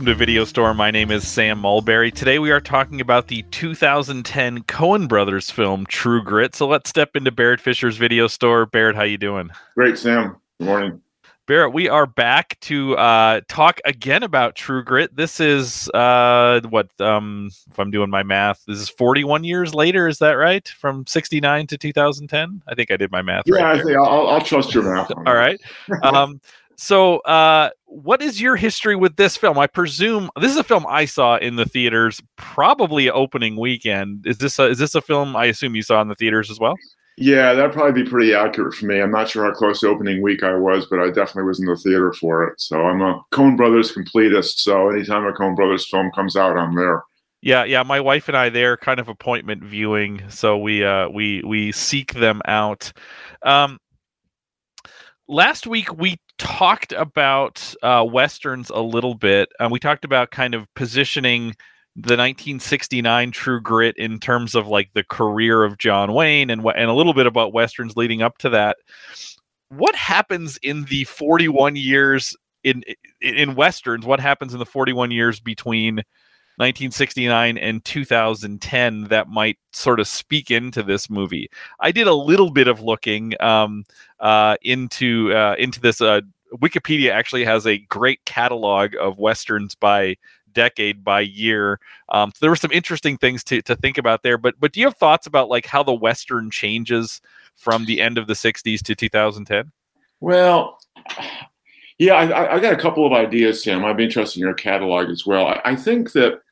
Welcome to Video Store. My name is Sam Mulberry. Today we are talking about the 2010 Coen Brothers film True Grit. So let's step into Barrett Fisher's Video Store. Barrett, how you doing? Great, Sam. Good morning. Barrett, we are back to uh, talk again about True Grit. This is uh, what um, if I'm doing my math, this is 41 years later. Is that right? From 69 to 2010. I think I did my math. Yeah, right I think I'll, I'll trust your math. All right. Um, so, uh, what is your history with this film? I presume this is a film I saw in the theaters, probably opening weekend. Is this a, is this a film I assume you saw in the theaters as well? Yeah, that'd probably be pretty accurate for me. I'm not sure how close to opening week I was, but I definitely was in the theater for it. So I'm a Coen Brothers completist. So anytime a Coen Brothers film comes out, I'm there. Yeah, yeah. My wife and I, they're kind of appointment viewing, so we uh, we we seek them out. Um, last week we talked about uh, westerns a little bit. Uh, we talked about kind of positioning the 1969 True Grit in terms of like the career of John Wayne and and a little bit about westerns leading up to that. What happens in the 41 years in in westerns? What happens in the 41 years between 1969 and 2010 that might sort of speak into this movie. I did a little bit of looking um, uh, into uh, into this. Uh, Wikipedia actually has a great catalog of westerns by decade by year. Um, so there were some interesting things to, to think about there. But but do you have thoughts about like how the western changes from the end of the 60s to 2010? Well, yeah, I, I got a couple of ideas, Sam. Be interested in your catalog as well. I, I think that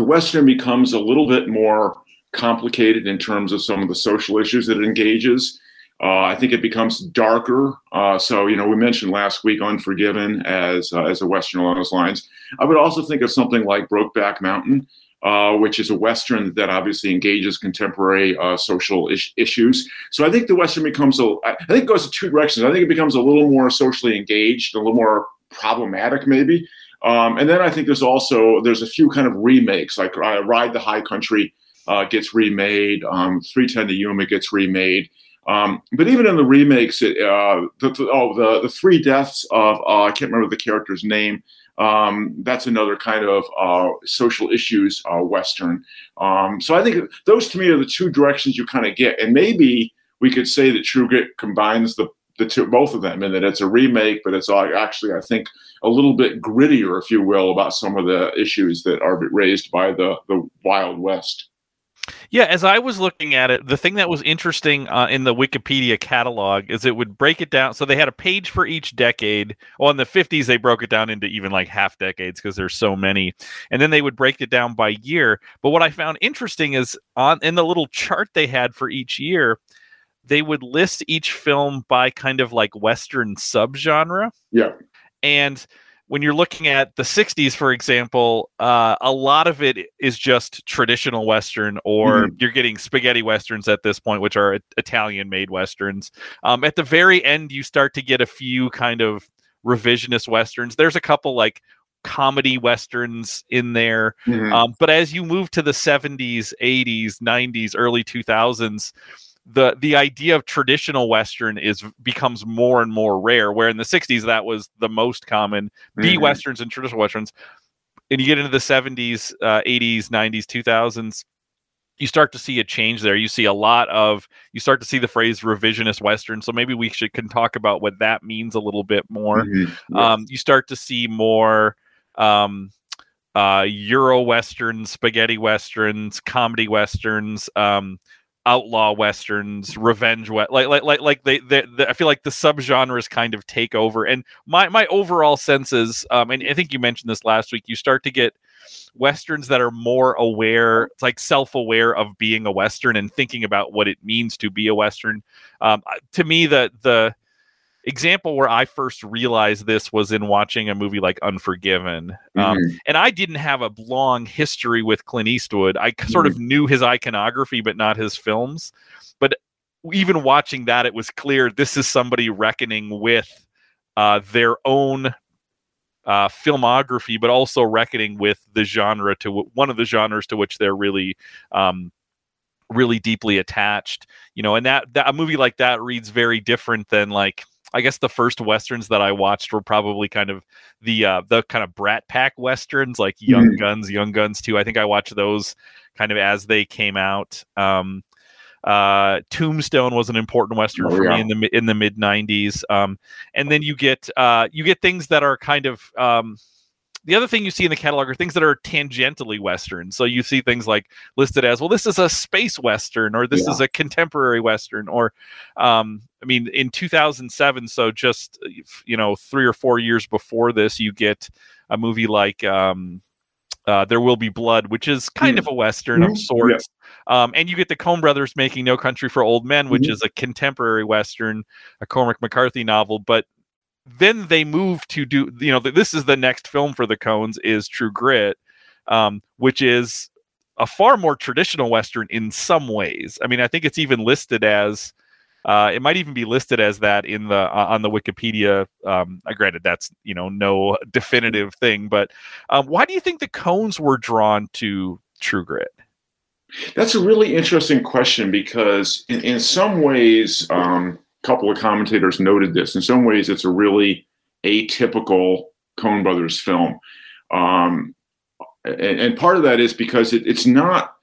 the Western becomes a little bit more complicated in terms of some of the social issues that it engages. Uh, I think it becomes darker. Uh, so, you know, we mentioned last week Unforgiven as uh, as a Western along those lines. I would also think of something like Brokeback Mountain, uh, which is a Western that obviously engages contemporary uh, social is- issues. So I think the Western becomes a, I think it goes in two directions. I think it becomes a little more socially engaged, a little more problematic maybe. Um, and then I think there's also there's a few kind of remakes, like uh, Ride the High Country uh, gets remade, um, 310 to Yuma gets remade. Um, but even in the remakes, it, uh, the, the, oh, the the three deaths of uh, I can't remember the character's name. Um, that's another kind of uh, social issues uh, western. Um, so I think those to me are the two directions you kind of get, and maybe we could say that True Grit combines the the two, both of them, in that it's a remake, but it's actually, I think, a little bit grittier, if you will, about some of the issues that are raised by the the Wild West. Yeah, as I was looking at it, the thing that was interesting uh, in the Wikipedia catalog is it would break it down. So they had a page for each decade. Well, in the 50s, they broke it down into even like half decades because there's so many. And then they would break it down by year. But what I found interesting is on in the little chart they had for each year, they would list each film by kind of like Western subgenre. Yeah. And when you're looking at the 60s for example uh, a lot of it is just traditional western or mm-hmm. you're getting spaghetti westerns at this point which are italian made westerns um, at the very end you start to get a few kind of revisionist westerns there's a couple like comedy westerns in there mm-hmm. um, but as you move to the 70s 80s 90s early 2000s the the idea of traditional western is becomes more and more rare where in the 60s that was the most common b mm-hmm. westerns and traditional westerns and you get into the 70s uh, 80s 90s 2000s you start to see a change there you see a lot of you start to see the phrase revisionist western so maybe we should can talk about what that means a little bit more mm-hmm. yeah. um, you start to see more um, uh, euro westerns spaghetti westerns comedy westerns um, outlaw westerns, revenge we- like like like like they, they, they, I feel like the subgenres kind of take over. And my my overall sense is, um, and I think you mentioned this last week, you start to get westerns that are more aware, it's like self-aware of being a western and thinking about what it means to be a western. Um, to me, the the example where I first realized this was in watching a movie like Unforgiven. Um, mm-hmm. and I didn't have a long history with Clint Eastwood. I mm-hmm. sort of knew his iconography, but not his films. But even watching that, it was clear this is somebody reckoning with uh, their own uh, filmography, but also reckoning with the genre to w- one of the genres to which they're really um, really deeply attached you know and that, that a movie like that reads very different than like I guess the first westerns that I watched were probably kind of the uh, the kind of Brat Pack westerns, like Young mm-hmm. Guns, Young Guns too. I think I watched those kind of as they came out. Um, uh, Tombstone was an important western oh, for yeah. me in the in the mid '90s, um, and then you get uh, you get things that are kind of um, the other thing you see in the catalog are things that are tangentially western. So you see things like listed as, well, this is a space western, or this yeah. is a contemporary western, or, um, I mean, in 2007, so just you know three or four years before this, you get a movie like um, uh, There Will Be Blood, which is kind mm. of a western mm-hmm. of sorts. Yeah. Um, and you get the Coen brothers making No Country for Old Men, which mm-hmm. is a contemporary western, a Cormac McCarthy novel, but then they move to do you know this is the next film for the Coens is true grit um, which is a far more traditional western in some ways. I mean i think it's even listed as uh, it might even be listed as that in the uh, on the wikipedia um, uh, granted that's you know no definitive thing but um, why do you think the Coens were drawn to true grit? That's a really interesting question because in, in some ways um, couple of commentators noted this. In some ways, it's a really atypical Coen Brothers film. Um, and, and, part of that is because it, it's not,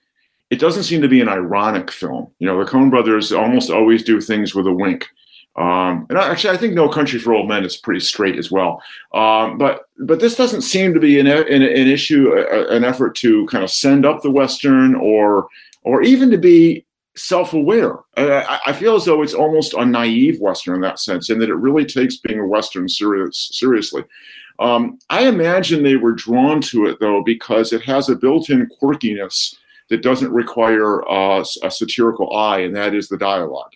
it doesn't seem to be an ironic film. You know, the Coen Brothers almost always do things with a wink. Um, and actually, I think No Country for Old Men is pretty straight as well. Um, but but this doesn't seem to be an, an, an issue, a, an effort to kind of send up the Western or or even to be self-aware. I, I, feel as though it's almost a naive Western in that sense, in that it really takes being a Western serious, seriously. Um, I imagine they were drawn to it though because it has a built-in quirkiness that doesn't require uh, a satirical eye, and that is the dialogue.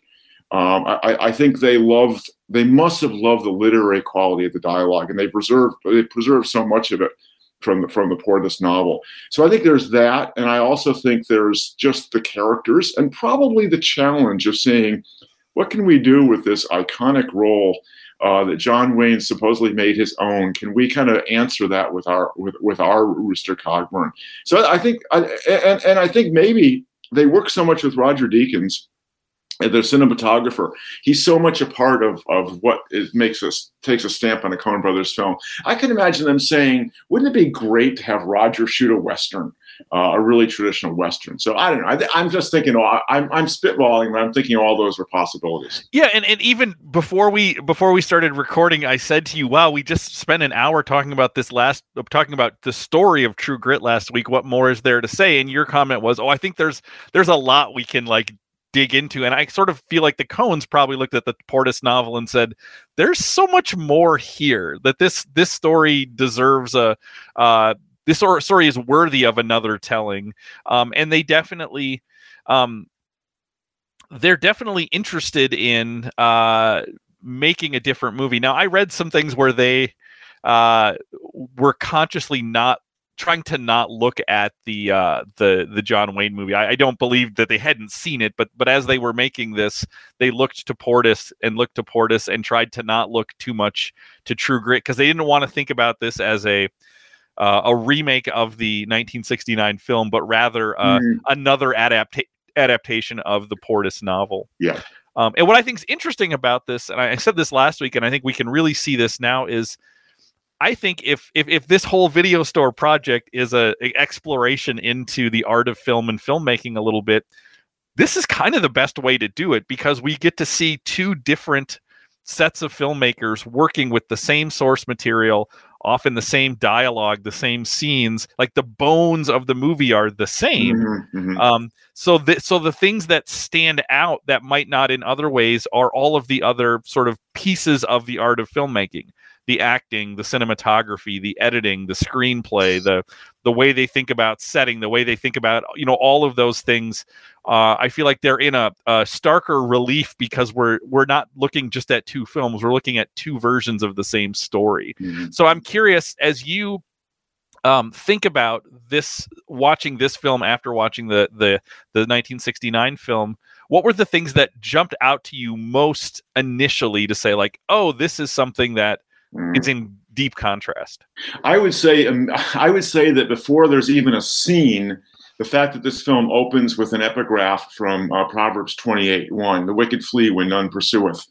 Um, I, I, think they loved, they must have loved the literary quality of the dialogue, and they preserved, they preserved so much of it from the, from the Portis novel. So I think there's that, and I also think there's just the characters and probably the challenge of saying, what can we do with this iconic role uh, that John Wayne supposedly made his own? Can we kind of answer that with our with, with our Rooster Cogburn? So I think, I, and and I think maybe they work so much with Roger Deakins the cinematographer. He's so much a part of, of what it makes us takes a stamp on a Coen Brothers film. I can imagine them saying, "Wouldn't it be great to have Roger shoot a western, uh, a really traditional western?" So I don't know. I, am just thinking. Oh, I'm I'm spitballing, but I'm thinking all those are possibilities. Yeah, and, and even before we before we started recording, I said to you, "Wow, we just spent an hour talking about this last talking about the story of True Grit last week. What more is there to say?" And your comment was, "Oh, I think there's there's a lot we can like dig into. And I sort of feel like the Coens probably looked at the Portis novel and said, "There's so much more here that this this story deserves a." Uh, this story is worthy of another telling, um, and they definitely, um, they're definitely interested in uh, making a different movie. Now, I read some things where they uh, were consciously not trying to not look at the uh, the the John Wayne movie. I, I, don't believe that they hadn't seen it, but but as they were making this, they looked to Portis and looked to Portis and tried to not look too much to True Grit because they didn't want to think about this as a uh, a remake of the 1969 film, but rather uh, mm. another adapta- adaptation of the Portis novel. Yeah. Um, and what I think is interesting about this, and I, I said this last week, and I think we can really see this now, is I think if if if this whole video store project is a, a, exploration into the art of film and filmmaking a little bit, this is kind of the best way to do it because we get to see two different sets of filmmakers working with the same source material, often the same dialogue, the same scenes. Like the bones of the movie are the same. Mm-hmm, mm-hmm. Um, so the so the things that stand out that might not in other ways are all of the other sort of pieces of the art of filmmaking the acting, the cinematography, the editing, the screenplay, the the way they think about setting, the way they think about you know all of those things. Uh, I feel like they're in a, a, starker relief because we're we're not looking just at two films; we're looking at two versions of the same story. Mm-hmm. So I'm curious as you um, think about this watching this film after watching the the the 1969 film what were the things that jumped out to you most initially to say like oh this is something that Mm. It's in deep contrast. I would say um, I would say that before there's even a scene, the fact that this film opens with an epigraph from uh, Proverbs 28 1, the wicked flee when none pursueth.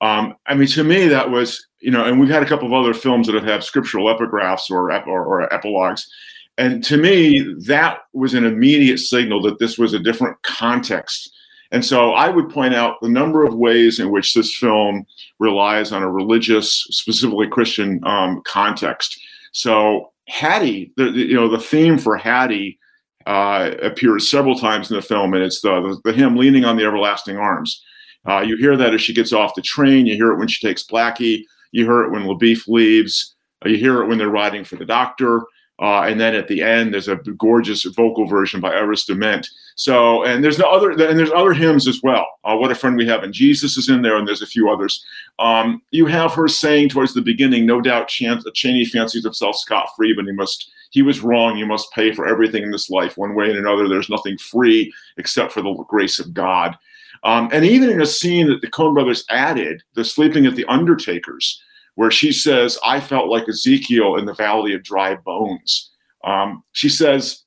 Um, I mean, to me, that was you know, and we've had a couple of other films that have had scriptural epigraphs or or, or epilogues, and to me, that was an immediate signal that this was a different context. And so I would point out the number of ways in which this film relies on a religious, specifically Christian um, context. So Hattie, the, you know, the theme for Hattie uh, appears several times in the film, and it's the, the, the hymn "Leaning on the Everlasting Arms." Uh, you hear that as she gets off the train. You hear it when she takes Blackie. You hear it when LaBoeuf leaves. You hear it when they're riding for the doctor. Uh, and then at the end, there's a gorgeous vocal version by Iris DeMent. So, and there's other, and there's other hymns as well. Uh, what a friend we have, and Jesus is in there, and there's a few others. Um, you have her saying towards the beginning, no doubt, Chan- Chaney fancies himself scot free, but he must, he was wrong. You must pay for everything in this life, one way and another. There's nothing free except for the grace of God. Um, and even in a scene that the Coen brothers added, the sleeping at the Undertaker's where she says, I felt like Ezekiel in the valley of dry bones. Um, she says,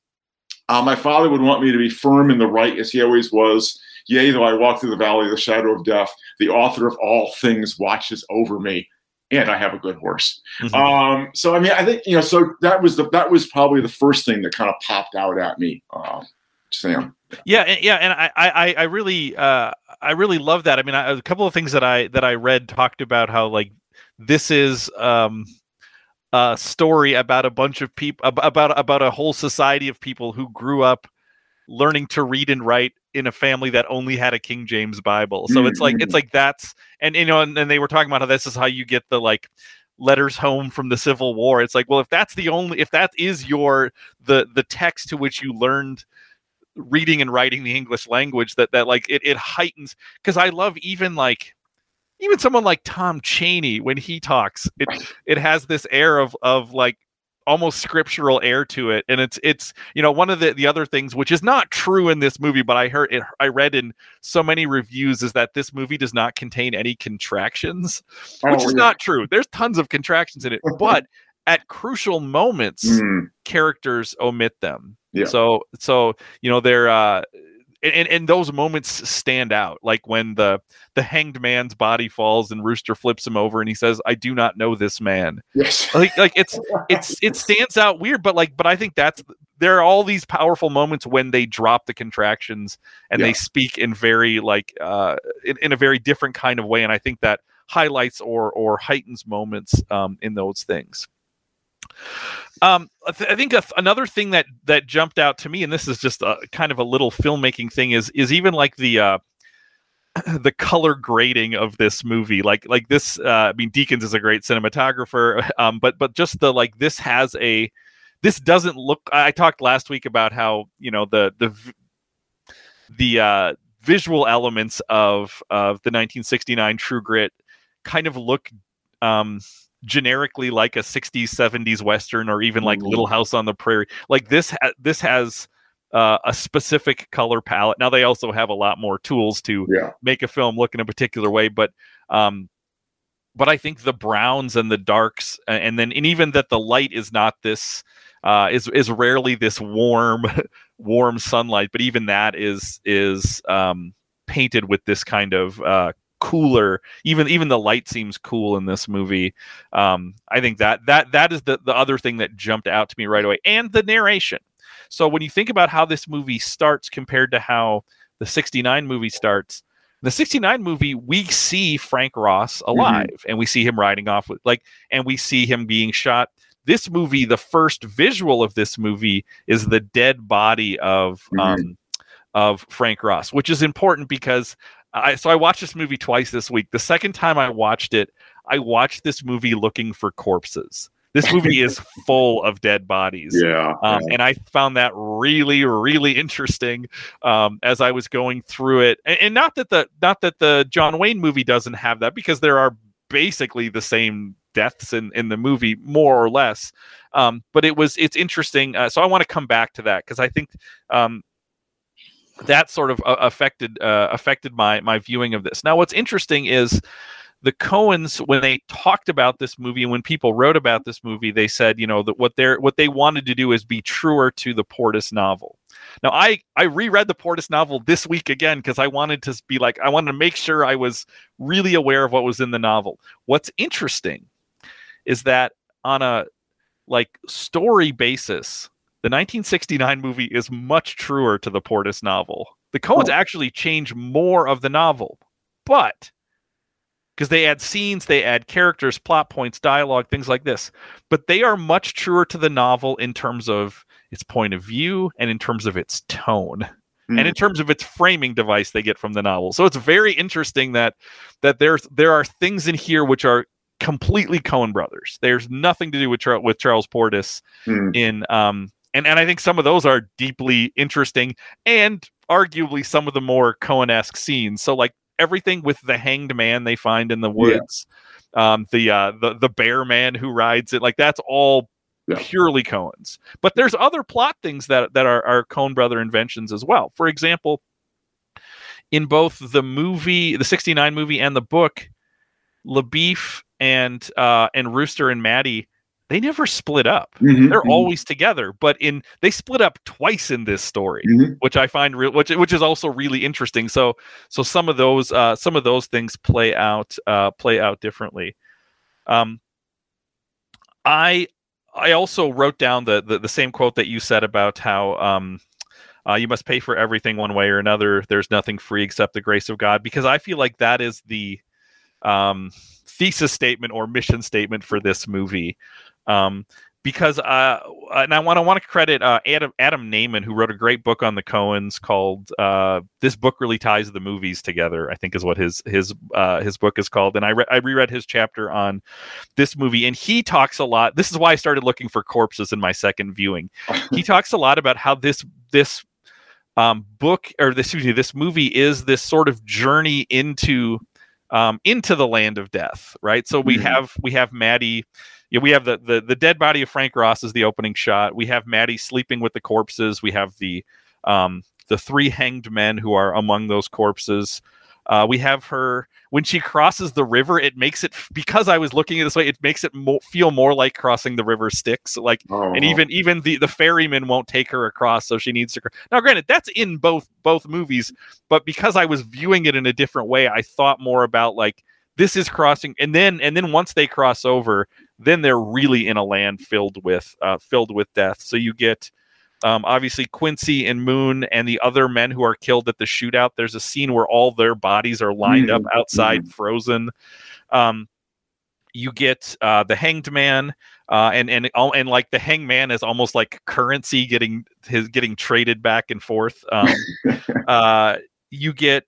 uh, My father would want me to be firm in the right as he always was. Yea, though I walk through the valley of the shadow of death, the author of all things watches over me. And I have a good horse. Mm-hmm. Um, so I mean, I think you know. So that was the that was probably the first thing that kind of popped out at me, uh, Sam. Yeah, yeah, and I, I, I really, uh, I really love that. I mean, I, a couple of things that I that I read talked about how like this is um, a story about a bunch of people about about a whole society of people who grew up learning to read and write in a family that only had a King James Bible. So mm-hmm. it's like it's mm-hmm. like that's and you know and, and they were talking about how this is how you get the like letters home from the Civil War. It's like, well, if that's the only if that is your the the text to which you learned reading and writing the English language, that that like it, it heightens because I love even like even someone like Tom Chaney, when he talks, it it has this air of of like almost scriptural air to it and it's it's you know one of the the other things which is not true in this movie but i heard it i read in so many reviews is that this movie does not contain any contractions which oh, is yeah. not true there's tons of contractions in it but at crucial moments mm. characters omit them yeah. so so you know they're uh and, and those moments stand out like when the the hanged man's body falls and rooster flips him over and he says i do not know this man. Yes. Like like it's it's it stands out weird but like but i think that's there are all these powerful moments when they drop the contractions and yeah. they speak in very like uh in, in a very different kind of way and i think that highlights or or heightens moments um in those things um, I, th- I think another thing that that jumped out to me, and this is just a kind of a little filmmaking thing, is is even like the uh, the color grading of this movie. Like like this, uh, I mean, Deakins is a great cinematographer, um, but but just the like this has a this doesn't look. I talked last week about how you know the the the uh, visual elements of of the 1969 True Grit kind of look um generically like a 60s 70s western or even like little house on the prairie. Like this ha- this has uh, a specific color palette. Now they also have a lot more tools to yeah. make a film look in a particular way but um but i think the browns and the darks and then and even that the light is not this uh is is rarely this warm warm sunlight but even that is is um painted with this kind of uh cooler. Even even the light seems cool in this movie. Um, I think that that that is the the other thing that jumped out to me right away, and the narration. So when you think about how this movie starts compared to how the '69 movie starts, the 69 movie we see frank ross mm-hmm. alive mm-hmm. and we see him riding off with like and we see him being shot this movie the first visual of this movie is the dead body of mm-hmm. um of frank ross which is important because I so I watched this movie twice this week. The second time I watched it, I watched this movie looking for corpses. This movie is full of dead bodies. Yeah, um, yeah, And I found that really, really interesting um, as I was going through it. And, and, not that the not that the John Wayne movie doesn't have that, because there are basically the same deaths in, in the movie, more or less. Um, but it was it's interesting. Uh, so I want to come back to that because I think um, that sort of uh, affected uh, affected my my viewing of this. Now, what's interesting is the Coens, when they talked about this movie and when people wrote about this movie, they said, you know, that what they're what they wanted to do is be truer to the Portis novel. Now, I I reread the Portis novel this week again because I wanted to be like I wanted to make sure I was really aware of what was in the novel. What's interesting is that on a like story basis, the 1969 movie is much truer to the Portis novel. The Coens oh. actually change more of the novel, but because they add scenes, they add characters, plot points, dialogue, things like this. But they are much truer to the novel in terms of its point of view and in terms of its tone. Mm. And in hmm. terms of its framing device they get from the novel. So it's very interesting that that there's there are things in here which are completely Coen brothers. There's nothing to do with with Charles Portis mm. in um and and I think some of those are deeply interesting and arguably some of the more Coen-esque scenes. So like everything with the hanged man they find in the woods, yeah. um, the uh, the the bear man who rides it, like that's all yeah. purely Coen's. But there's other plot things that that are, are Coen brother inventions as well. For example, in both the movie, the '69 movie, and the book, LaBoeuf and uh, and Rooster and Mattie they never split up. Mm-hmm, They're mm-hmm. always together, but in they split up twice in this story, mm-hmm. which I find real, which which is also really interesting. So so some of those uh, some of those things play out uh, play out differently. Um, I I also wrote down the, the, the same quote that you said about how um, uh, you must pay for everything one way or another. There's nothing free except the grace of God, because I feel like that is the um, thesis statement or mission statement for this movie. Um, because uh, and I want to want to credit uh, Adam Adam Nayman who wrote a great book on the Coens called uh, "This Book Really Ties the Movies Together." I think is what his his uh, his book is called, and I re- I reread his chapter on this movie, and he talks a lot. This is why I started looking for corpses in my second viewing. he talks a lot about how this this um, book or this excuse me, this movie is this sort of journey into um, into the land of death, right? So we mm-hmm. have we have Mattie yeah, we have the, the the dead body of Frank Ross is the opening shot. We have Mattie sleeping with the corpses. We have the um, the three hanged men who are among those corpses. Uh, we have her when she crosses the river. It makes it because I was looking at this way. It makes it mo- feel more like crossing the river Styx. Like, oh. and even even the the ferryman won't take her across, so she needs to. Now, granted, that's in both both movies, but because I was viewing it in a different way, I thought more about like this is crossing, and then and then once they cross over, then they're really in a land filled with uh, filled with death. So you get um, obviously Quincy and Moon and the other men who are killed at the shootout. There's a scene where all their bodies are lined mm-hmm. up outside, mm-hmm. frozen. Um, you get uh, the hanged man, uh, and and and like the Hangman is almost like currency getting his getting traded back and forth. Um, uh, you get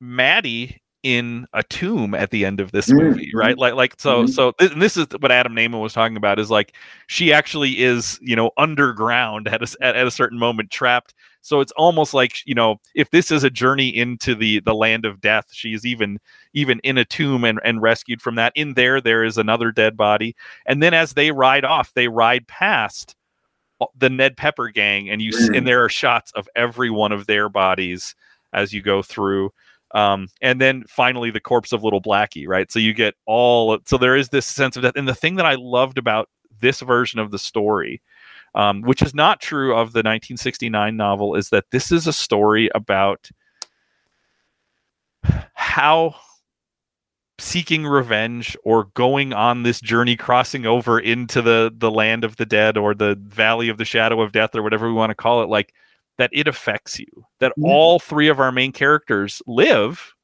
Mattie in a tomb at the end of this mm-hmm. movie, mm-hmm. right? Like, like so, mm-hmm. so th- this is what Adam Nayman was talking about. Is like she actually is, you know, underground at a at, at a certain moment, trapped. So it's almost like you know, if this is a journey into the the land of death, she's even even in a tomb and and rescued from that. In there, there is another dead body, and then as they ride off, they ride past the Ned Pepper gang, and you mm-hmm. and there are shots of every one of their bodies as you go through um, and then finally the corpse of little blackie right? So you get all so there is this sense of that and the thing that i loved about this version of the story um, which is not true of the 1969 novel is that this is a story about how seeking revenge or going on this journey crossing over into the the land of the dead or the valley of the shadow of death or whatever we want to call it like that it affects you that mm-hmm. all three of our main characters live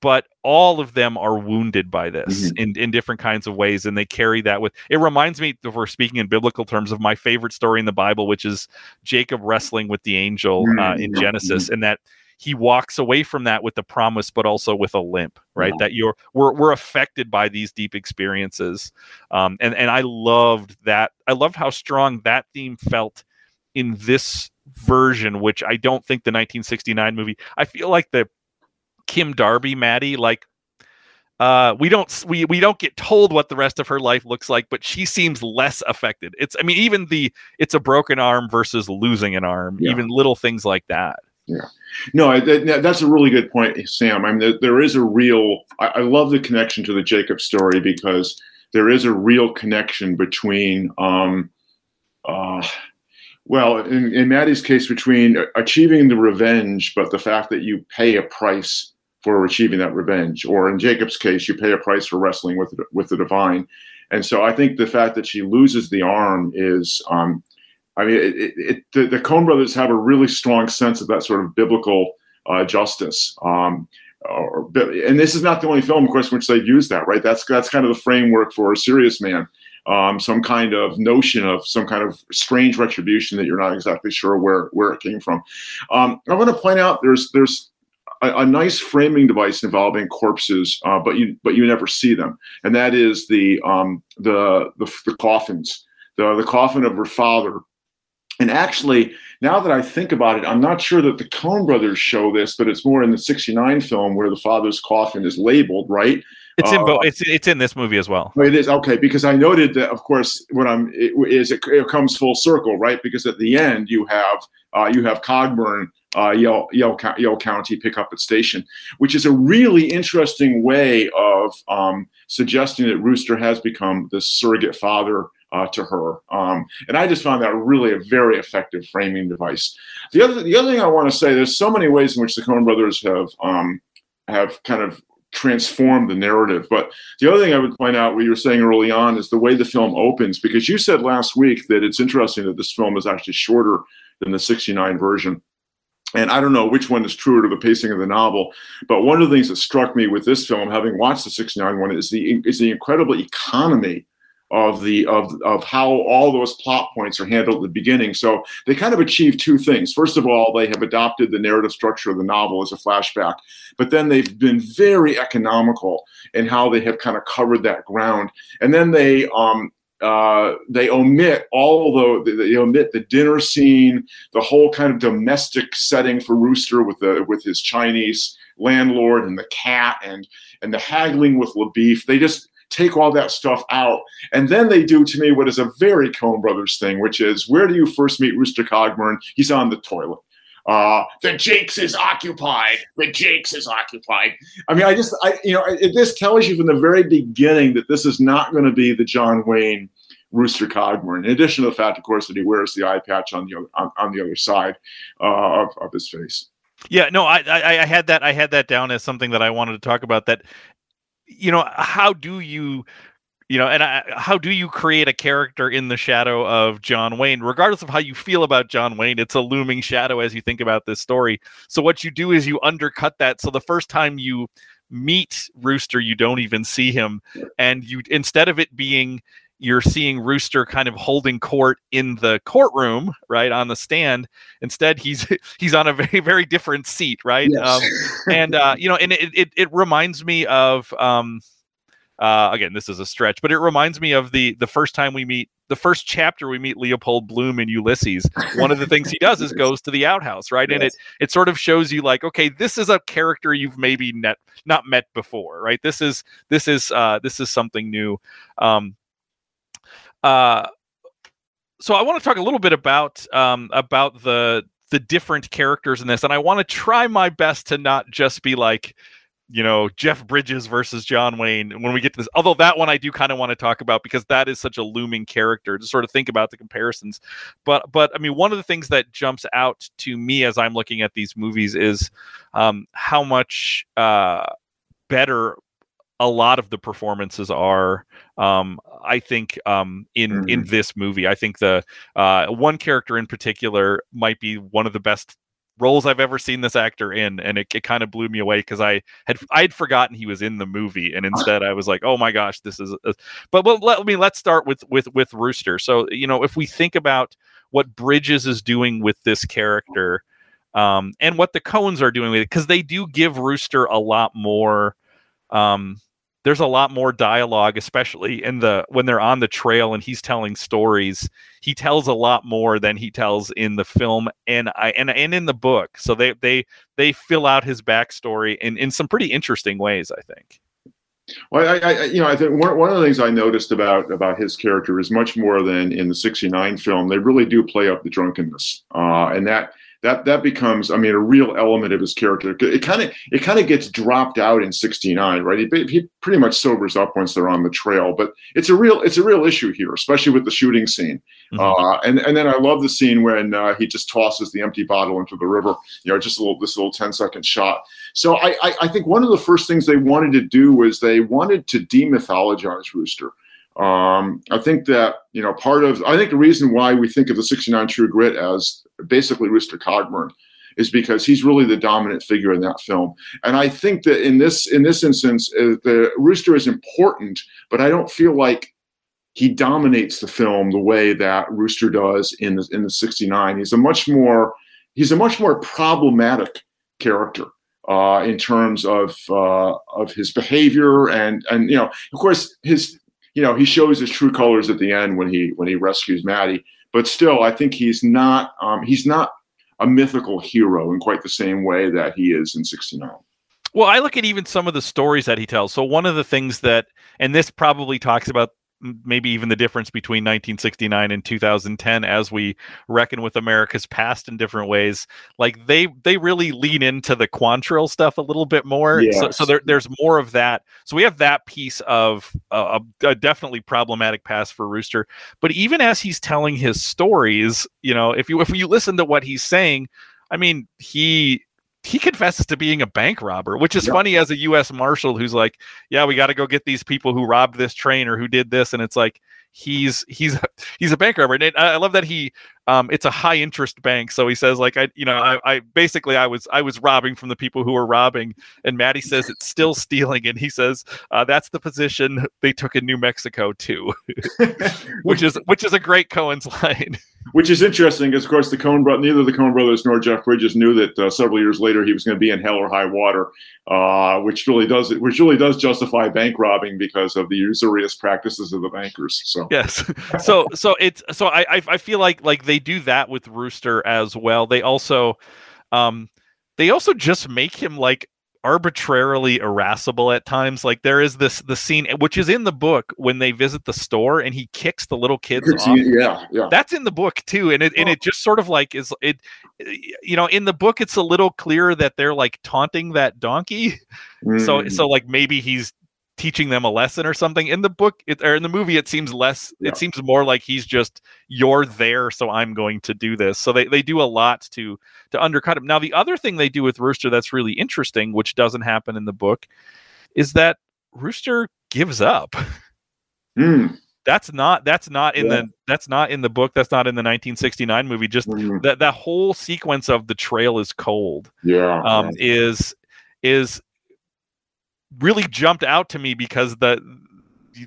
but all of them are wounded by this mm-hmm. in, in different kinds of ways and they carry that with it reminds me if we're speaking in biblical terms of my favorite story in the bible which is jacob wrestling with the angel uh, in mm-hmm. genesis and that he walks away from that with the promise but also with a limp right that you're we're, we're affected by these deep experiences um, and and i loved that i loved how strong that theme felt in this version, which I don't think the 1969 movie. I feel like the Kim Darby Mattie, like uh, we don't we we don't get told what the rest of her life looks like, but she seems less affected. It's I mean even the it's a broken arm versus losing an arm, yeah. even little things like that. Yeah. No, that, that's a really good point, Sam. I mean, there, there is a real. I, I, love the connection to the Jacob story because there is a real connection between, um, uh, well, in, in Mattie's case, between achieving the revenge, but the fact that you pay a price for achieving that revenge, or in Jacob's case, you pay a price for wrestling with with the divine. And so, I think the fact that she loses the arm is. Um, I mean, it, it, it, the, the Coen brothers have a really strong sense of that sort of biblical uh, justice. Um, or, and this is not the only film, of course, in which they use that, right? That's that's kind of the framework for a serious man. Um, some kind of notion of some kind of strange retribution that you're not exactly sure where where it came from. Um, I want to point out there's there's a, a nice framing device involving corpses, uh, but you but you never see them, and that is the um, the, the the coffins, the the coffin of her father and actually, now that I think about it, I'm not sure that the Coen brothers show this, but it's more in the 69 film where the father's coffin is labeled, right? It's in both. Uh, it's it's in this movie as well. Oh, it is okay because I noted that, of course, what I'm it, is it, it comes full circle, right? Because at the end you have uh, you have Cogburn uh, Yell, Yell, Yell County pick up at station, which is a really interesting way of um, suggesting that Rooster has become the surrogate father uh, to her. Um, and I just found that really a very effective framing device. The other, the other thing I want to say, there's so many ways in which the Coen brothers have um, have kind of transformed the narrative. But the other thing I would point out, what you were saying early on, is the way the film opens, because you said last week that it's interesting that this film is actually shorter than the 69 version. And I don't know which one is truer to the pacing of the novel, but one of the things that struck me with this film, having watched the 69 one, is the is the incredible economy of the of of how all those plot points are handled at the beginning. So they kind of achieve two things. First of all, they have adopted the narrative structure of the novel as a flashback, but then they've been very economical in how they have kind of covered that ground. And then they um, uh, they omit all the they omit the dinner scene, the whole kind of domestic setting for Rooster with the with his Chinese landlord and the cat and and the haggling with LaBoeuf. They just take all that stuff out. And then they do to me what is a very Coen Brothers thing, which is where do you first meet Rooster Cogburn? He's on the toilet. Uh, the Jakes is occupied. The Jakes is occupied. I mean, I just, I, you know, it, this tells you from the very beginning that this is not going to be the John Wayne Rooster Cogburn. In addition to the fact, of course, that he wears the eye patch on the other, on, on the other side uh, of, of his face. Yeah, no, I, I, I had that I had that down as something that I wanted to talk about. That you know, how do you you know, and I, how do you create a character in the shadow of John Wayne, regardless of how you feel about John Wayne? It's a looming shadow as you think about this story. So what you do is you undercut that. So the first time you meet Rooster, you don't even see him, and you instead of it being you're seeing Rooster kind of holding court in the courtroom, right on the stand. Instead, he's he's on a very very different seat, right? Yes. Um, and uh, you know, and it, it it reminds me of um, uh, again, this is a stretch, but it reminds me of the the first time we meet the first chapter we meet Leopold Bloom in Ulysses. One of the things he does is goes to the outhouse, right? Yes. And it it sort of shows you like, okay, this is a character you've maybe net, not met before, right? This is this is uh, this is something new. Um, uh, so I want to talk a little bit about um, about the the different characters in this, and I want to try my best to not just be like, you know, Jeff Bridges versus John Wayne when we get to this. Although that one I do kind of want to talk about because that is such a looming character to sort of think about the comparisons. But but I mean, one of the things that jumps out to me as I'm looking at these movies is um, how much uh, better a lot of the performances are um, i think um, in mm-hmm. in this movie i think the uh, one character in particular might be one of the best roles i've ever seen this actor in and it, it kind of blew me away because i had i had forgotten he was in the movie and instead i was like oh my gosh this is a... but well, let me let's start with with with rooster so you know if we think about what bridges is doing with this character um, and what the coens are doing with it because they do give rooster a lot more um, there's a lot more dialogue especially in the when they're on the trail and he's telling stories he tells a lot more than he tells in the film and i and, and in the book so they they they fill out his backstory in in some pretty interesting ways i think well, I, I, you know, I think one, one of the things I noticed about about his character is much more than in the '69 film. They really do play up the drunkenness, uh, and that that that becomes, I mean, a real element of his character. It kind of it kind of gets dropped out in '69, right? He, he pretty much sobers up once they're on the trail, but it's a real it's a real issue here, especially with the shooting scene. Mm-hmm. Uh, and and then I love the scene when uh, he just tosses the empty bottle into the river. You know, just a little this little 10 second shot. So I, I I think one of the first things they wanted to do was they wanted to demythologize Rooster. Um, I think that you know part of I think the reason why we think of the 69 True Grit as basically Rooster Cogburn is because he's really the dominant figure in that film. And I think that in this in this instance, uh, the Rooster is important, but I don't feel like he dominates the film the way that Rooster does in the in the 69. He's a much more he's a much more problematic character uh, in terms of uh, of his behavior and and you know of course his you know, he shows his true colors at the end when he when he rescues Mattie. But still, I think he's not um, he's not a mythical hero in quite the same way that he is in '69. Well, I look at even some of the stories that he tells. So one of the things that, and this probably talks about maybe even the difference between 1969 and 2010 as we reckon with America's past in different ways. Like they they really lean into the Quantrill stuff a little bit more. Yes. So, so there, there's more of that. So we have that piece of uh, a, a definitely problematic past for Rooster. But even as he's telling his stories, you know, if you if you listen to what he's saying, I mean, he he confesses to being a bank robber, which is yep. funny as a U.S. Marshal who's like, "Yeah, we got to go get these people who robbed this train or who did this," and it's like he's he's he's a bank robber. And I love that he um, it's a high interest bank, so he says like I you know I, I basically I was I was robbing from the people who were robbing, and Mattie says it's still stealing, and he says uh, that's the position they took in New Mexico too, which is which is a great Coen's line which is interesting because, of course, the Coen bro- neither the Coen brothers nor Jeff Bridges knew that uh, several years later he was going to be in Hell or High Water, uh, which really does which really does justify bank robbing because of the usurious practices of the bankers. So yes, so so it's so I I feel like like they do that with Rooster as well. They also um they also just make him like arbitrarily irascible at times. Like there is this the scene which is in the book when they visit the store and he kicks the little kids off. Yeah, yeah. That's in the book too, and it and it just sort of like is it. You know, in the book, it's a little clearer that they're like taunting that donkey. Mm. So so like maybe he's teaching them a lesson or something in the book it, or in the movie it seems less yeah. it seems more like he's just you're there so i'm going to do this so they, they do a lot to to undercut him now the other thing they do with rooster that's really interesting which doesn't happen in the book is that rooster gives up mm. that's not that's not in yeah. the that's not in the book that's not in the 1969 movie just mm. that that whole sequence of the trail is cold yeah um is is really jumped out to me because the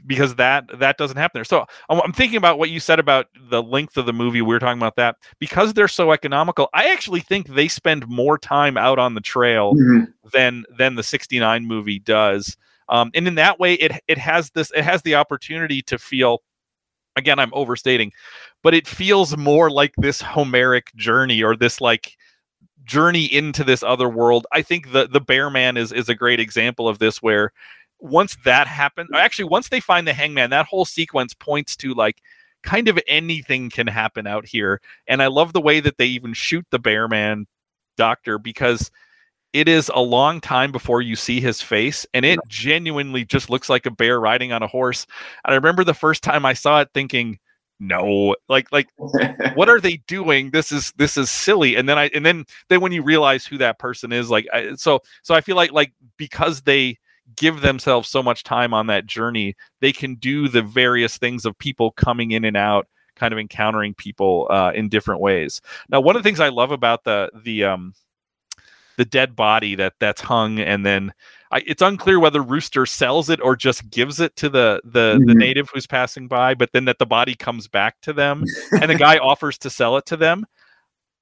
because that that doesn't happen there. So I'm thinking about what you said about the length of the movie. We were talking about that because they're so economical. I actually think they spend more time out on the trail mm-hmm. than than the '69 movie does. Um, and in that way, it it has this it has the opportunity to feel. Again, I'm overstating, but it feels more like this Homeric journey or this like journey into this other world. I think the the Bear Man is is a great example of this where once that happened, actually once they find the hangman, that whole sequence points to like kind of anything can happen out here. And I love the way that they even shoot the Bear Man doctor because it is a long time before you see his face and it genuinely just looks like a bear riding on a horse. And I remember the first time I saw it thinking, no like like what are they doing? This is this is silly. And then i and then then when you realize who that person is like I, so so i feel like like because they give themselves so much time on that journey they can do the various things of people coming in and out kind of encountering people uh, in different ways. Now one of the things i love about the the um the dead body that that's hung and then I, it's unclear whether Rooster sells it or just gives it to the the, mm-hmm. the native who's passing by, but then that the body comes back to them and the guy offers to sell it to them.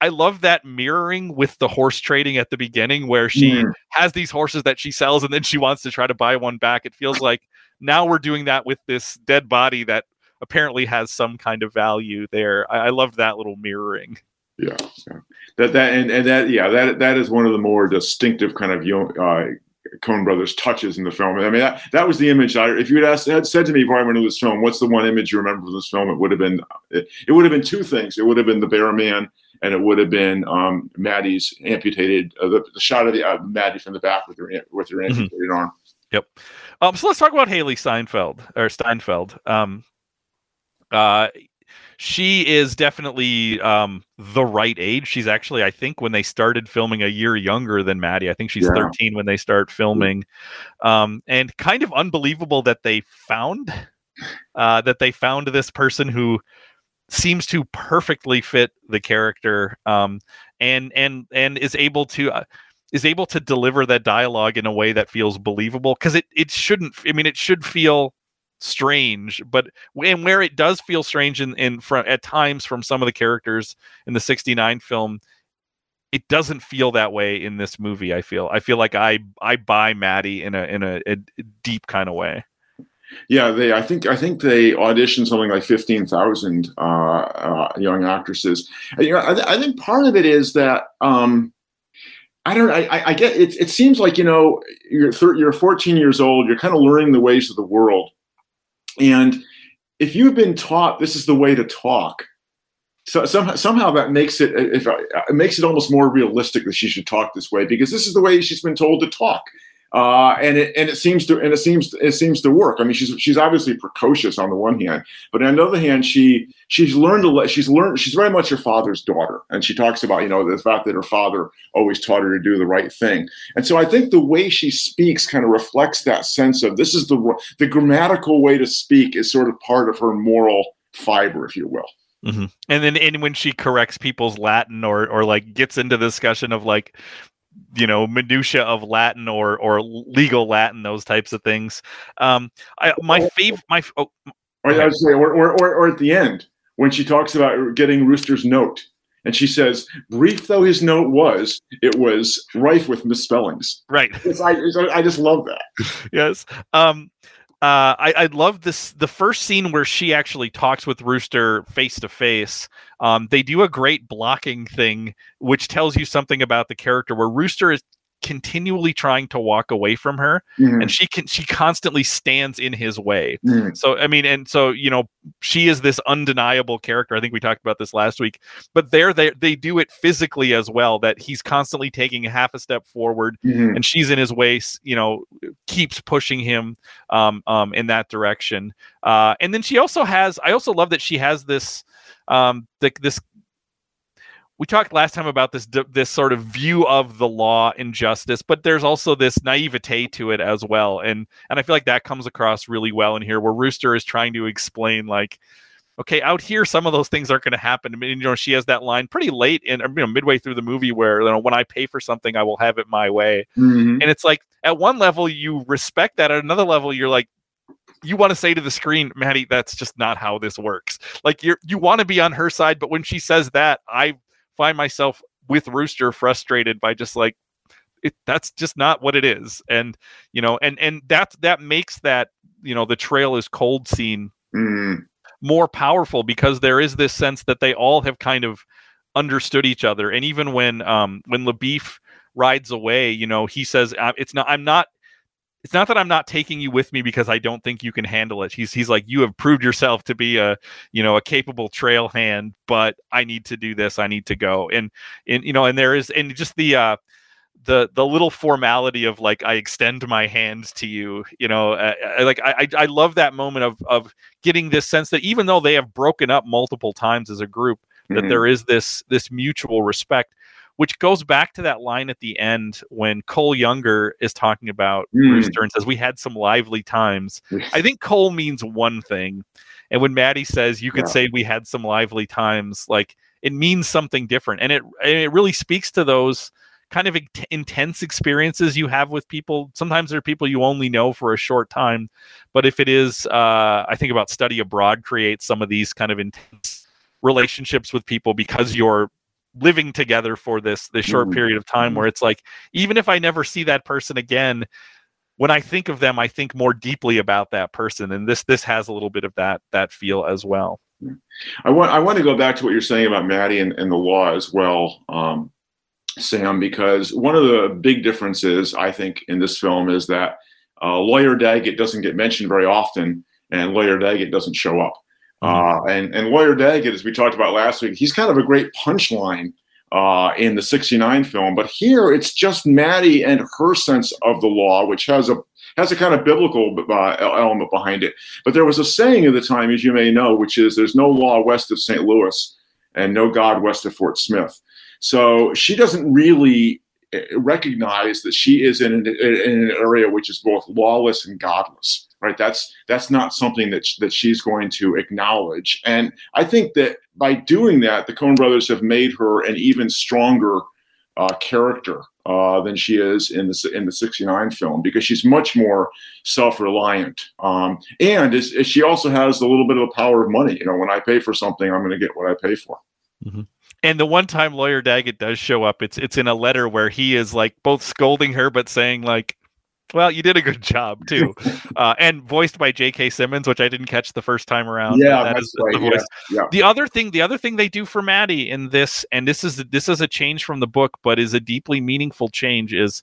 I love that mirroring with the horse trading at the beginning where she mm. has these horses that she sells and then she wants to try to buy one back. It feels like now we're doing that with this dead body that apparently has some kind of value there. I, I love that little mirroring. Yeah, yeah, that that and, and that yeah that that is one of the more distinctive kind of uh, Coen Brothers touches in the film. I mean, that, that was the image. I, if you had, asked, had said to me before I went into this film, what's the one image you remember from this film? It would have been it, it would have been two things. It would have been the Bear Man and it would have been um, Mattie's amputated, uh, the, the, shot of the uh, Mattie from the back with her with her mm-hmm. amputated mm-hmm. arm. Yep. Um, so let's talk about Hailee Steinfeld or Steinfeld. Um, uh, she is definitely um, the right age. She's actually, I think, when they started filming, a year younger than Mattie. I think she's yeah. 13 when they start filming, um, and kind of unbelievable that they found uh, that they found this person who seems to perfectly fit the character um, and and and is able to. Uh, is able to deliver that dialogue in a way that feels believable because it, it shouldn't i mean it should feel strange but and where it does feel strange in in at times from some of the characters in the 69 film it doesn't feel that way in this movie i feel i feel like i i buy mattie in a in a, a deep kind of way yeah they i think i think they auditioned something like 15000 uh, uh, young actresses you know I, I, think part of it is that um I don't. I, I get it. It seems like you know you're you're 14 years old. You're kind of learning the ways of the world, and if you've been taught this is the way to talk, so somehow, somehow that makes it if it makes it almost more realistic that she should talk this way because this is the way she's been told to talk. Uh, and it and it seems to and it seems it seems to work. I mean, she's she's obviously precocious on the one hand, but on the other hand, she she's learned to let she's learned she's very much her father's daughter, and she talks about you know the fact that her father always taught her to do the right thing, and so I think the way she speaks kind of reflects that sense of this is the the grammatical way to speak is sort of part of her moral fiber, if you will. Mm-hmm. And then, and when she corrects people's Latin or or like gets into the discussion of like you know minutia of Latin or or legal Latin, those types of things. Um, I, my favorite, my oh, or, I would say, or, or, or, or at the end when she talks about getting Rooster's note. And she says, brief though his note was, it was rife with misspellings. Right. I, I just love that. yes. Um, uh, I, I love this. The first scene where she actually talks with Rooster face to face. They do a great blocking thing, which tells you something about the character. Where Rooster is continually trying to walk away from her mm-hmm. and she can she constantly stands in his way mm-hmm. so i mean and so you know she is this undeniable character i think we talked about this last week but there they they do it physically as well that he's constantly taking half a step forward mm-hmm. and she's in his way you know keeps pushing him um, um in that direction uh and then she also has i also love that she has this um the, this we talked last time about this this sort of view of the law and justice, but there's also this naivete to it as well, and and I feel like that comes across really well in here, where Rooster is trying to explain like, okay, out here some of those things aren't going to happen. I mean, you know, she has that line pretty late in you know midway through the movie where you know when I pay for something, I will have it my way, mm-hmm. and it's like at one level you respect that, at another level you're like, you want to say to the screen, Mattie, that's just not how this works. Like you're you want to be on her side, but when she says that, I find myself with Rooster frustrated by just like it, that's just not what it is and you know and and that that makes that you know the trail is cold scene mm. more powerful because there is this sense that they all have kind of understood each other and even when um when LaBoeuf rides away you know he says it's not i'm not it's not that I'm not taking you with me because I don't think you can handle it. He's he's like you have proved yourself to be a you know a capable trail hand, but I need to do this. I need to go. And and you know and there is and just the uh the the little formality of like I extend my hand to you, you know, uh, like I I love that moment of of getting this sense that even though they have broken up multiple times as a group, mm-hmm. that there is this this mutual respect which goes back to that line at the end when Cole Younger is talking about mm. Rooster and says, We had some lively times. I think Cole means one thing. And when Mattie says, You could yeah. say we had some lively times, like it means something different. And it, and it really speaks to those kind of intense experiences you have with people. Sometimes they're people you only know for a short time. But if it is, uh, I think about study abroad creates some of these kind of intense relationships with people because you're living together for this this short mm-hmm. period of time mm-hmm. where it's like even if I never see that person again, when I think of them, I think more deeply about that person, and this this has a little bit of that that feel as well. I want I want to go back to what you're saying about Mattie and, and the law as well, um, Sam, because one of the big differences I think in this film is that uh, lawyer Daggett doesn't get mentioned very often, and lawyer Daggett doesn't show up. Uh, and, and Lawyer Daggett, as we talked about last week, he's kind of a great punchline uh, in the 69 film. But here it's just Mattie and her sense of the law, which has a has a kind of biblical uh, element behind it. But there was a saying at the time, as you may know, which is there's no law west of St. Louis and no God west of Fort Smith. So she doesn't really eh, recognize that she is in an, in an area which is both lawless and godless right? That's that's not something that, that she's going to acknowledge. And i think that by doing that the coen brothers have made her an even stronger uh, character uh, than she is in the in the 69 film because she's much more self-reliant. Um, and is, is she also has a little bit of the power of money. You know when i pay for something i'm going to get what i pay for. Mm-hmm. And the one time lawyer Daggett does show up, it's it's in a letter where he is like both scolding her but saying like, "Well, you did a good job too," uh, and voiced by J.K. Simmons, which I didn't catch the first time around. Yeah, that that's right. The, yeah, yeah. the other thing, the other thing they do for Mattie in this, and this is this is a change from the book, but is a deeply meaningful change, is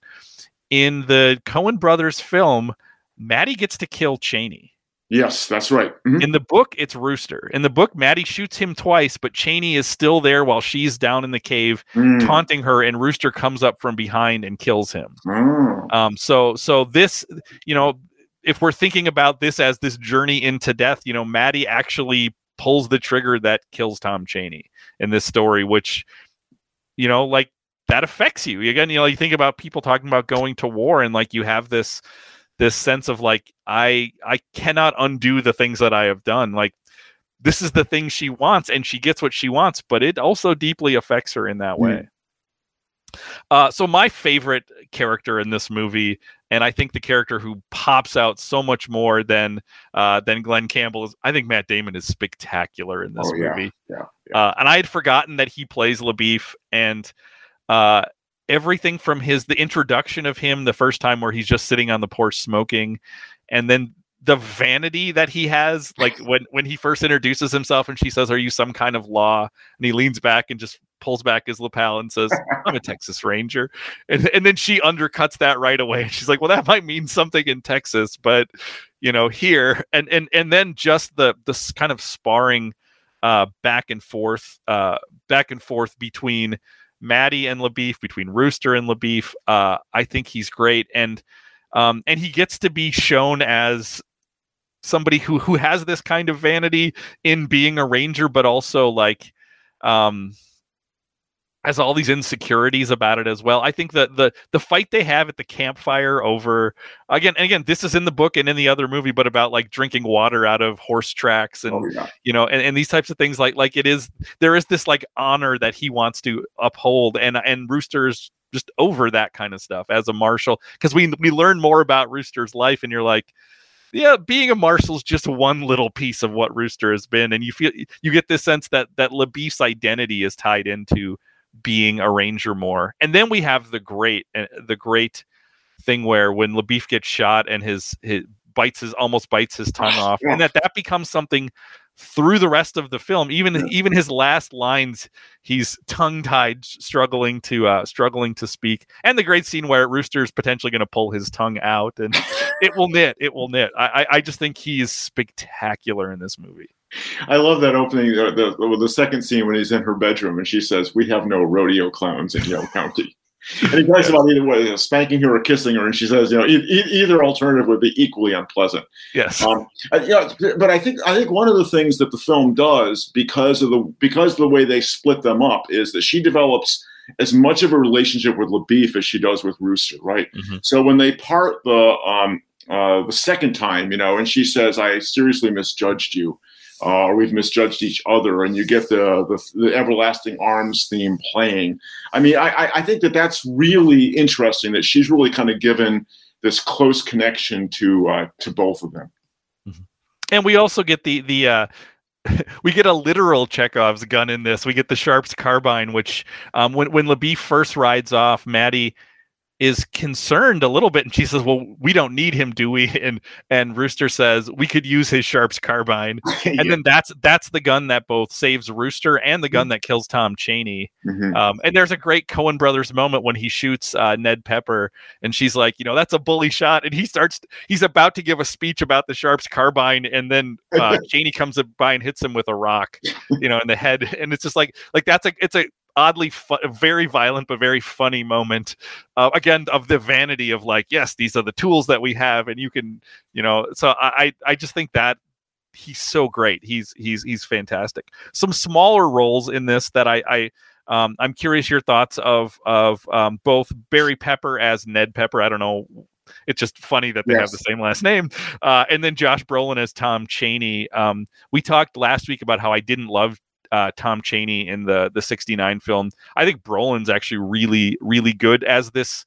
in the Coen Brothers film, Mattie gets to kill Chaney. Yes, that's right. Mm-hmm. In the book, it's Rooster. In the book, Mattie shoots him twice, but Chaney is still there while she's down in the cave, mm. taunting her, and Rooster comes up from behind and kills him. Mm. Um, so, so this, you know, if we're thinking about this as this journey into death, you know, Mattie actually pulls the trigger that kills Tom Chaney in this story, which, you know, like that affects you. Again, you know, you think about people talking about going to war, and like you have this this sense of like I I cannot undo the things that I have done. Like this is the thing she wants and she gets what she wants, but it also deeply affects her in that hmm. way. Uh, so my favorite character in this movie, and I think the character who pops out so much more than uh, than Glen Campbell is, I think Matt Damon is spectacular in this oh, movie. Yeah, yeah, yeah. Uh, and I had forgotten that he plays LaBoeuf, and uh, everything from his the introduction of him the first time where he's just sitting on the porch smoking and then the vanity that he has like when when he first introduces himself and she says are you some kind of law? And he leans back and just pulls back his lapel and says i'm a texas ranger. And, and then she undercuts that right away. She's like well that might mean something in texas but you know here. And and and then just the this kind of sparring uh back and forth uh back and forth between Mattie and LaBoeuf, between Rooster and LaBoeuf. Uh, I think he's great, and um, and he gets to be shown as somebody who who has this kind of vanity in being a ranger, but also like um, has all these insecurities about it as well. I think that the the fight they have at the campfire over again and again this is in the book and in the other movie, but about like drinking water out of horse tracks and oh, yeah. you know and, and these types of things like like it is there is this like honor that he wants to uphold and and Rooster's just over that kind of stuff as a marshal because we we learn more about Rooster's life and you're like yeah, being a marshal is just one little piece of what Rooster has been, and you feel you get this sense that that LaBoeuf's identity is tied into being a ranger more. And then we have the great uh, the great thing where when LaBoeuf gets shot and his his bites his almost bites his tongue off, and that that becomes something through the rest of the film. Even yeah. even his last lines, he's tongue tied, struggling to uh, struggling to speak. And the great scene where Rooster's potentially going to pull his tongue out, and it will knit. It will knit. I I just think he is spectacular in this movie. I love that opening, the, the, the, second scene when he's in her bedroom and she says, "We have no rodeo clowns in Yell County." And he talks about either way, you know, spanking her or kissing her, and she says, "You know, e- either alternative would be equally unpleasant." Yes. Um, you know, but I think I think one of the things that the film does because of the because of the way they split them up is that she develops as much of a relationship with LaBoeuf as she does with Rooster, right? Mm-hmm. So when they part the um, uh, the second time, you know, and she says, "I seriously misjudged you." Uh, or we've misjudged each other, and you get the, the, the everlasting arms theme playing. I mean, I, I think that that's really interesting. That she's really kind of given this close connection to uh, to both of them. Mm-hmm. And we also get the the uh, we get a literal Chekhov's gun in this. We get the Sharps carbine, which um, when when LaBoeuf first rides off, Mattie is concerned a little bit and she says well we don't need him do we and and rooster says we could use his sharps carbine yeah. and then that's that's the gun that both saves rooster and the gun mm-hmm. that kills tom chaney mm-hmm. um, and there's a great coen brothers moment when he shoots uh, ned pepper and she's like you know that's a bully shot and he starts he's about to give a speech about the sharps carbine and then uh, chaney comes by and hits him with a rock you know in the head and it's just like like that's a it's a oddly fu- very violent but very funny moment uh, again of the vanity of like yes these are the tools that we have and you can you know so i i just think that he's so great he's he's he's fantastic some smaller roles in this that i i um, I'm curious your thoughts of of um, both Barry Pepper as Ned Pepper. I don't know it's just funny that they yes. have the same last name. Uh, and then Josh Brolin as Tom Chaney. Um, we talked last week about how I didn't love uh, Tom Chaney in the the '69 film. I think Brolin's actually really really good as this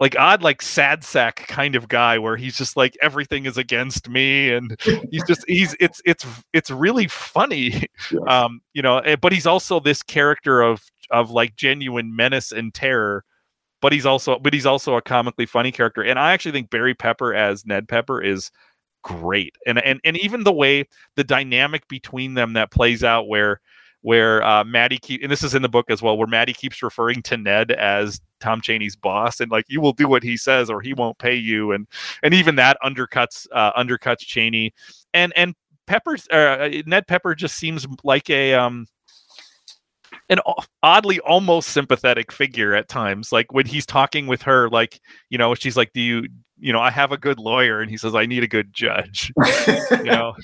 like odd like sad sack kind of guy where he's just like everything is against me and he's just he's it's it's it's really funny. Um you know eh, but he's also this character of of like genuine menace and terror but he's also but he's also a comically funny character. And i actually think barry pepper as ned pepper is great. And and and even the way the dynamic between them that plays out where where uh, Mattie keep and this is in the book as well, where Mattie keeps referring to Ned as Tom Chaney's boss, and like you will do what he says or he won't pay you, and and even that undercuts uh, undercuts Chaney, and and Pepper's uh, Ned Pepper just seems like a um an oddly almost sympathetic figure at times like when he's talking with her like you know she's like do you you know, I have a good lawyer, and he says I need a good judge. you know,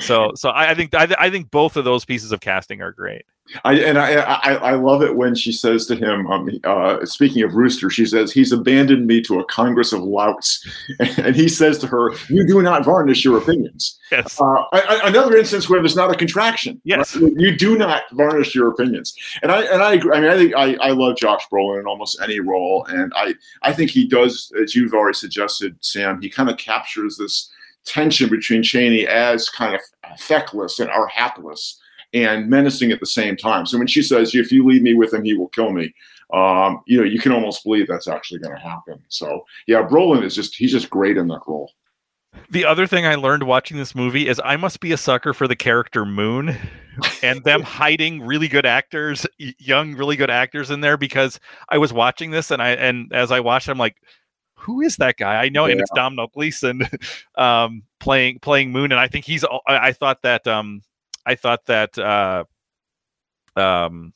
so so I, I think I, I, think both of those pieces of casting are great. I and I I, I love it when she says to him, um, uh, speaking of Rooster, she says he's abandoned me to a congress of louts, and he says to her, "You do not varnish your opinions." Yes. Uh, another instance where there's not a contraction. Yes. Right? You do not varnish your opinions, and I and I agree. I mean, I think I, I love Josh Brolin in almost any role, and I I think he does, as you've already suggested, Sam. He kind of captures this tension between Chaney as kind of feckless and or hapless and menacing at the same time. So when she says, "If you leave me with him, he will kill me," um, you know, you can almost believe that's actually going to happen. So yeah, Brolin is just—he's just great in that role. The other thing I learned watching this movie is I must be a sucker for the character Moon and them hiding really good actors, young, really good actors in there because I was watching this and I and as I watched, I'm like, who is that guy? I know, yeah. and it's Domhnall Gleeson um, playing playing Moon, and I think he's. I, I thought that um, I thought that uh, um,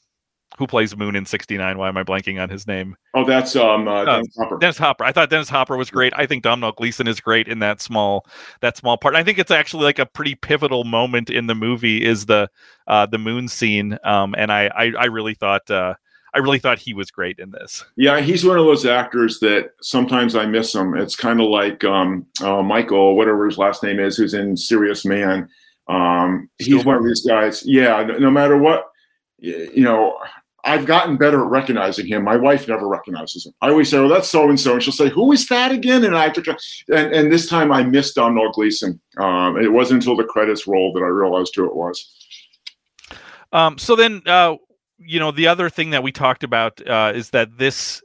who plays Moon in '69? Why am I blanking on his name? Oh, that's um, uh, Dennis Hopper. Dennis Hopper. I thought Dennis Hopper was great. I think Domhnall Gleeson is great in that small that small part. I think it's actually like a pretty pivotal moment in the movie is the uh, the Moon scene, um, and I, I I really thought. Uh, I really thought he was great in this. Yeah, he's one of those actors that sometimes I miss him. It's kind of like um, uh, Michael, whatever his last name is, who's in Serious Man. Um, he's one of these guys. Yeah, no, no, matter what, you know, I've gotten better at recognizing him. My wife never recognizes him. I always say, "Oh, that's so and so," and she'll say, "Who is that again?" And I a, and, and this time I missed Domhnall Gleeson. Um, it wasn't until the credits rolled that I realized who it was. Um, so then, uh, you know, the other thing that we talked about uh, is that this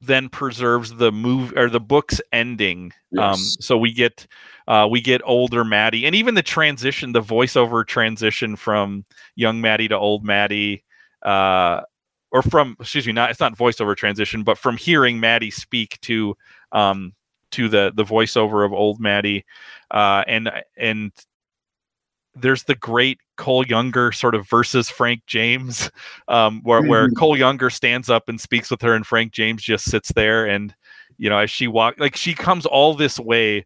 then preserves the move or the book's ending. Um, yes. Um, so we get uh, we get older Mattie, and even the transition, the voiceover transition from young Mattie to old Mattie, uh, or from excuse me, not it's not voiceover transition, but from hearing Mattie speak to um, to the the voiceover of old Mattie, uh, and and there's the great Cole Younger sort of versus Frank James, um, where mm-hmm. where Cole Younger stands up and speaks with her, and Frank James just sits there, and you know as she walk, like she comes all this way,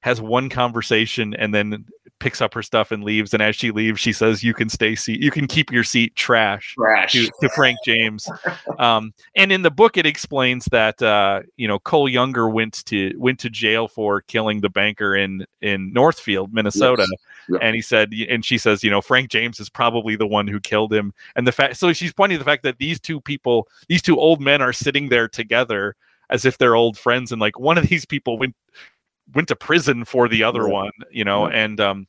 has one conversation, and then picks up her stuff and leaves. And as she leaves, she says, "You can stay seat. You can keep your seat." Trash. Trash. To, to Frank James. um, and in the book, it explains that uh, you know Cole Younger went to went to jail for killing the banker in in Northfield, Minnesota. Yes. Yeah. And he said, and she says, you know, Frank James is probably the one who killed him. And the fact, so she's pointing to the fact that these two people, these two old men, are sitting there together as if they're old friends, and like one of these people went went to prison for the other one, you know, and um,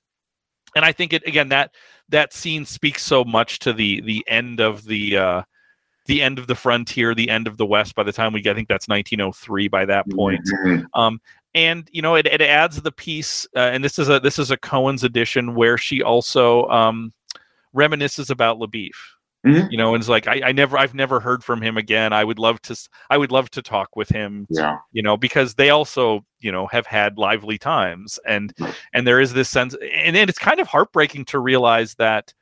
and I think it again that that scene speaks so much to the the end of the uh the end of the frontier, the end of the West. By the time we get, I think that's 1903. By that point, Mhm. um, and you know it, it adds the piece, uh, and this is a this is a Coen's edition where she also um, reminisces about LaBoeuf. Mhm. You know, and it's like I, I never I've never heard from him again. I would love to I would love to talk with him Yeah. you know because they also you know have had lively times and and there is this sense and then it's kind of heartbreaking to realize that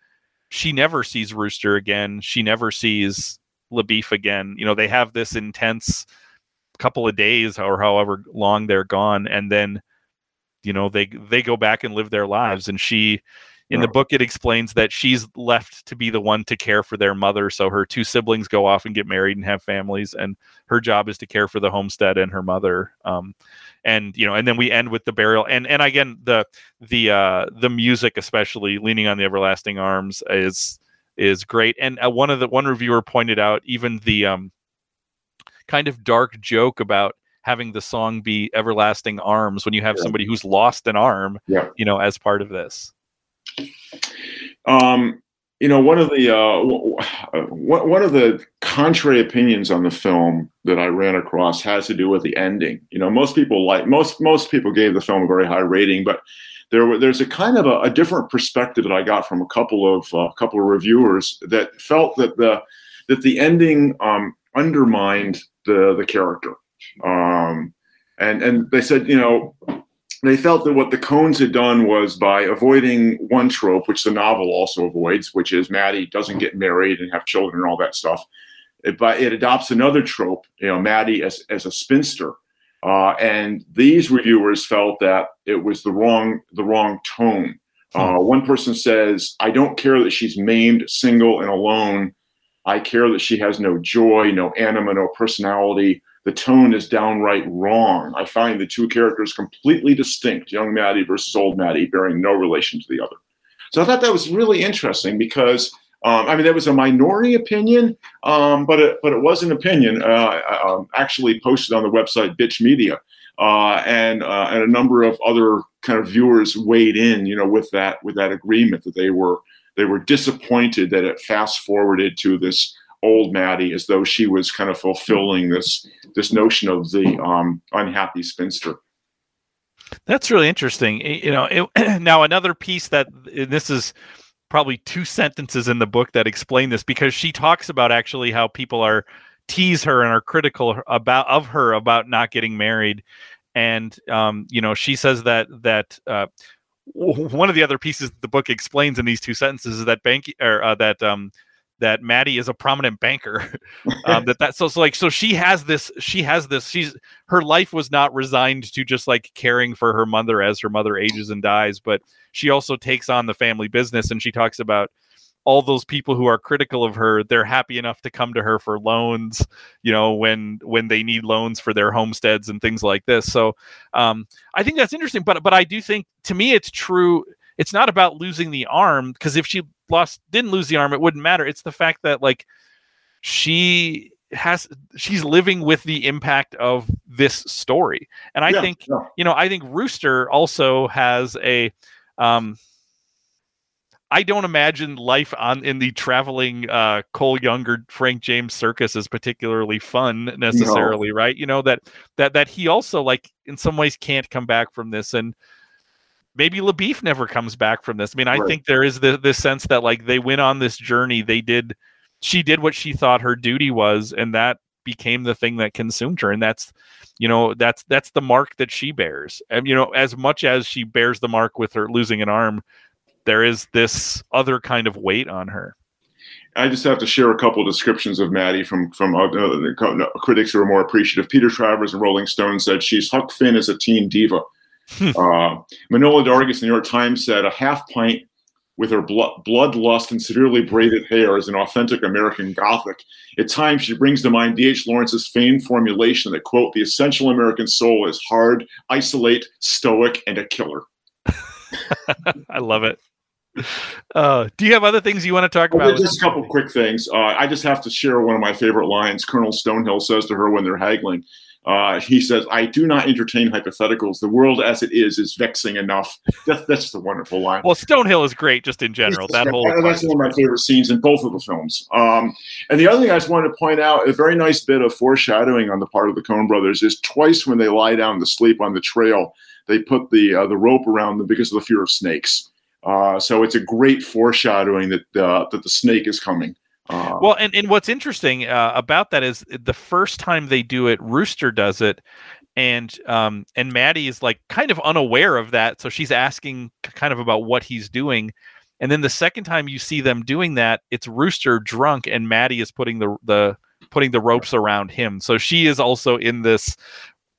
she never sees rooster again she never sees LaBoeuf again you know they have this intense couple of days or however long they're gone and then you know they they go back and live their lives and she in the book it explains that she's left to be the one to care for their mother so her two siblings go off and get married and have families and her job is to care for the homestead and her mother um, and you know and then we end with the burial and and again the the uh the music especially leaning on the everlasting arms is is great and uh, one of the one reviewer pointed out even the um kind of dark joke about having the song be everlasting arms when you have Yeah. somebody who's lost an arm Yeah. you know as part of this Um, you know, one of the uh, one of the contrary opinions on the film that I ran across has to do with the ending. You know, most people like most most people gave the film a very high rating, but there were there's a kind of a, a different perspective that I got from a couple of a couple of reviewers that felt that the that the ending um, undermined the the character, um, and and they said you know they felt that what the Coens had done was by avoiding one trope, which the novel also avoids, which is Mattie doesn't get married and have children and all that stuff. It, but it adopts another trope, you know, Mattie as, as a spinster. Uh, and these reviewers felt that it was the wrong the wrong tone. Uh, one person says, "I don't care that she's maimed, single, and alone. I care that she has no joy, no anima, no personality the tone is downright wrong. I find the two characters completely distinct, young Mattie versus old Mattie, bearing no relation to the other. So I thought that was really interesting because, um, I mean, that was a minority opinion, um, but it, but it was an opinion uh, um, actually posted on the website Bitch Media, uh, and uh, and a number of other kind of viewers weighed in, you know, with that with that agreement that they were they were disappointed that it fast forwarded to this old Mattie as though she was kind of fulfilling this this notion of the um, unhappy spinster. That's really interesting. You know, it, now another piece that this is probably two sentences in the book that explain this because she talks about actually how people are tease her and are critical about of her about not getting married, and um, you know she says that that uh, one of the other pieces the book explains in these two sentences is that bank or uh, that um, that Mattie is a prominent banker. um, that that so, so like so she has this she has this she's her life was not resigned to just like caring for her mother as her mother ages and dies, but she also takes on the family business and she talks about all those people who are critical of her they're happy enough to come to her for loans you know when when they need loans for their homesteads and things like this so um i think that's interesting but but i do think to me it's true it's not about losing the arm because if she lost didn't lose the arm it wouldn't matter it's the fact that like she has she's living with the impact of this story and i Yeah, think yeah. you know i think rooster also has a um I don't imagine life on in the traveling uh, Cole Younger Frank James circus is particularly fun necessarily, right? You know that that that he also like in some ways can't come back from this, and maybe LaBoeuf never comes back from this. I mean, I Right. think there is the this sense that like they went on this journey, they did, she did what she thought her duty was, and that became the thing that consumed her, and that's you know that's that's the mark that she bears, and you know as much as she bears the mark with her losing an arm there is this other kind of weight on her. I just have to share a couple of descriptions of Mattie from from uh, the co- no, critics who are more appreciative. Peter Travers and Rolling Stone said she's Huck Finn as a teen diva. uh, Manohla Dargis, in the New York Times, said a half pint with her blood, bloodlust and severely braided hair is an authentic American Gothic. At times, she brings to mind D.H. Lawrence's famed formulation that, quote, the essential American soul is hard, isolate, stoic, and a killer. I love it. Uh, do you have other things you want to talk Well, about? just a couple quick things. Uh, I just have to share one of my favorite lines. Colonel Stonehill says to her when they're haggling, Uh, he says, I do not entertain hypotheticals. The world as it is is vexing enough. That's, that's just a wonderful line. Well, Stonehill is great just in general. That whole that's one of my favorite scenes in both of the films. Um, and the other thing I just wanted to point out, a very nice bit of foreshadowing on the part of the Coen brothers is twice when they lie down to sleep on the trail, they put the uh, the rope around them because of the fear of snakes. Uh, so it's a great foreshadowing that uh, that the snake is coming. Uh, well, and, and what's interesting uh, about that is the first time they do it, Rooster does it, and um, and Mattie is like kind of unaware of that, so she's asking kind of about what he's doing. And then the second time you see them doing that, it's Rooster drunk, and Mattie is putting the the putting the ropes around him. So she is also in this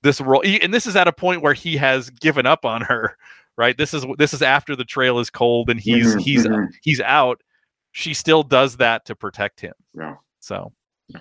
this role, and this is at a point where he has given up on her. Right. This is this is after the trail is cold and he's mm-hmm, he's mm-hmm. he's out, she still does that to protect him. Yeah. So yeah.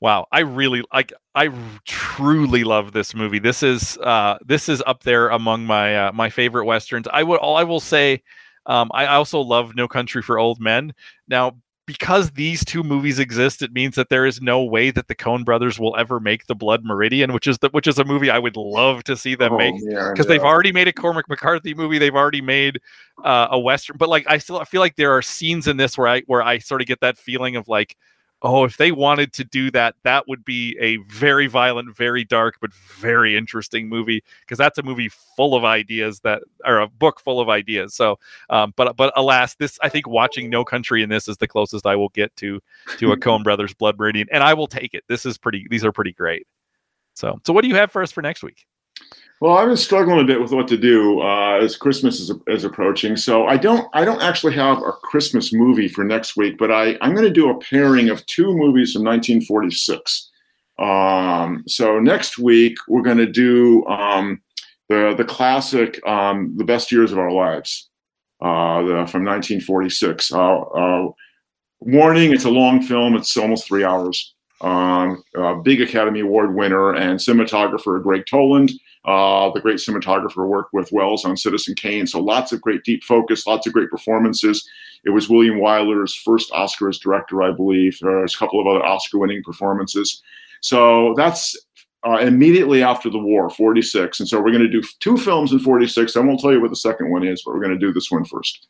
Wow, I really like I truly love this movie. This is uh this is up there among my uh, my favorite westerns. I would all I will say um I also love No Country for Old Men. Now because these two movies exist, it means that there is no way that the Coen brothers will ever make the Blood Meridian, which is the which is a movie I would love to see them oh, make because yeah, they've already made a Cormac McCarthy movie, they've already made uh, a western, but like I still I feel like there are scenes in this where I where I sort of get that feeling of like oh, if they wanted to do that, that would be a very violent, very dark, but very interesting movie because that's a movie full of ideas that, or a book full of ideas. So, um, but but alas, this I think watching No Country in this is the closest I will get to to a Coen Brothers Blood Meridian, and I will take it. This is pretty; these are pretty great. So, so what do you have for us for next week? Well, I've been struggling a bit with what to do uh, as Christmas is, is approaching. So I don't I don't actually have a Christmas movie for next week, but I I'm going to do a pairing of two movies from 1946. Um, so next week we're going to do um, the the classic um, "The Best Years of Our Lives" uh, the, from 1946. Uh, uh, warning: It's a long film. It's almost three hours. Um, big Academy Award winner and cinematographer Gregg Toland. Uh, the great cinematographer worked with Welles on Citizen Kane. So lots of great deep focus, lots of great performances. It was William Wyler's first Oscar as director, I believe. There's a couple of other Oscar winning performances. So that's uh, immediately after the war, 46. And so we're going to do two films in 46. I won't tell you what the second one is, but we're going to do this one first.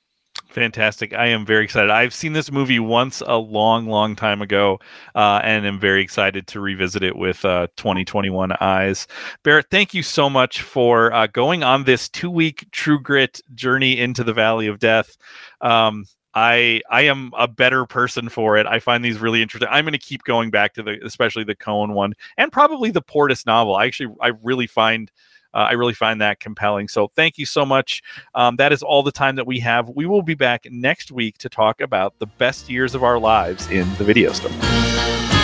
Fantastic. I am very excited. I've seen this movie once a long, long time ago, uh, and am very excited to revisit it with uh, 2021 eyes. Barrett, thank you so much for uh, going on this two week True Grit journey into the Valley of Death. Um, I I am a better person for it. I find these really interesting. I'm going to keep going back to the, especially the Coen one, and probably the Portis novel. I actually I really find I really find that compelling. So thank you so much. Um, that is all the time that we have. We will be back next week to talk about the best years of our lives in the video store.